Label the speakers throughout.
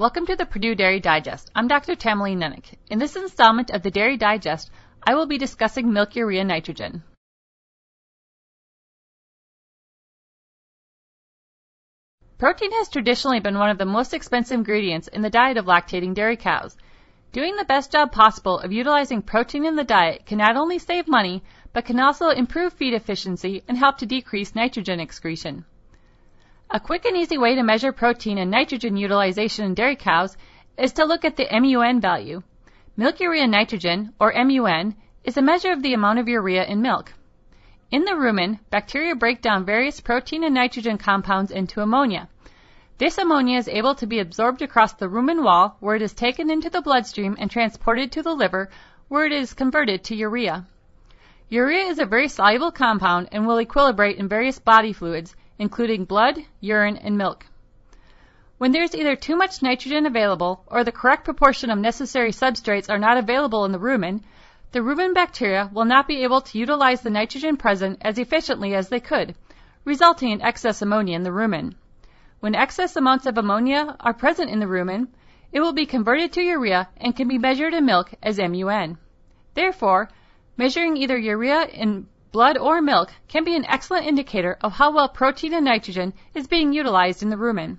Speaker 1: Welcome to the Purdue Dairy Digest. I'm Dr. Tamilee Nennich. In this installment of the Dairy Digest, I will be discussing milk urea nitrogen. Protein has traditionally been one of the most expensive ingredients in the diet of lactating dairy cows. Doing the best job possible of utilizing protein in the diet can not only save money, but can also improve feed efficiency and help to decrease nitrogen excretion. A quick and easy way to measure protein and nitrogen utilization in dairy cows is to look at the MUN value. Milk urea nitrogen, or MUN, is a measure of the amount of urea in milk. In the rumen, bacteria break down various protein and nitrogen compounds into ammonia. This ammonia is able to be absorbed across the rumen wall where it is taken into the bloodstream and transported to the liver where it is converted to urea. Urea is a very soluble compound and will equilibrate in various body fluids, including blood, urine, and milk. When there is either too much nitrogen available or the correct proportion of necessary substrates are not available in the rumen, the rumen bacteria will not be able to utilize the nitrogen present as efficiently as they could, resulting in excess ammonia in the rumen. When excess amounts of ammonia are present in the rumen, it will be converted to urea and can be measured in milk as MUN. Therefore, measuring either urea in blood or milk can be an excellent indicator of how well protein and nitrogen is being utilized in the rumen.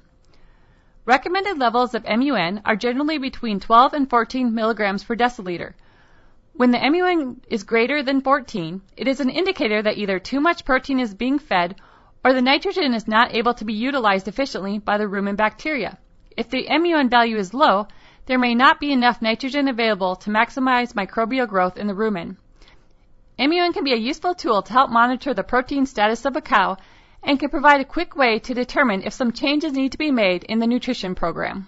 Speaker 1: Recommended levels of MUN are generally between 12 and 14 milligrams per deciliter. When the MUN is greater than 14, it is an indicator that either too much protein is being fed or the nitrogen is not able to be utilized efficiently by the rumen bacteria. If the MUN value is low, there may not be enough nitrogen available to maximize microbial growth in the rumen. MUN can be a useful tool to help monitor the protein status of a cow and can provide a quick way to determine if some changes need to be made in the nutrition program.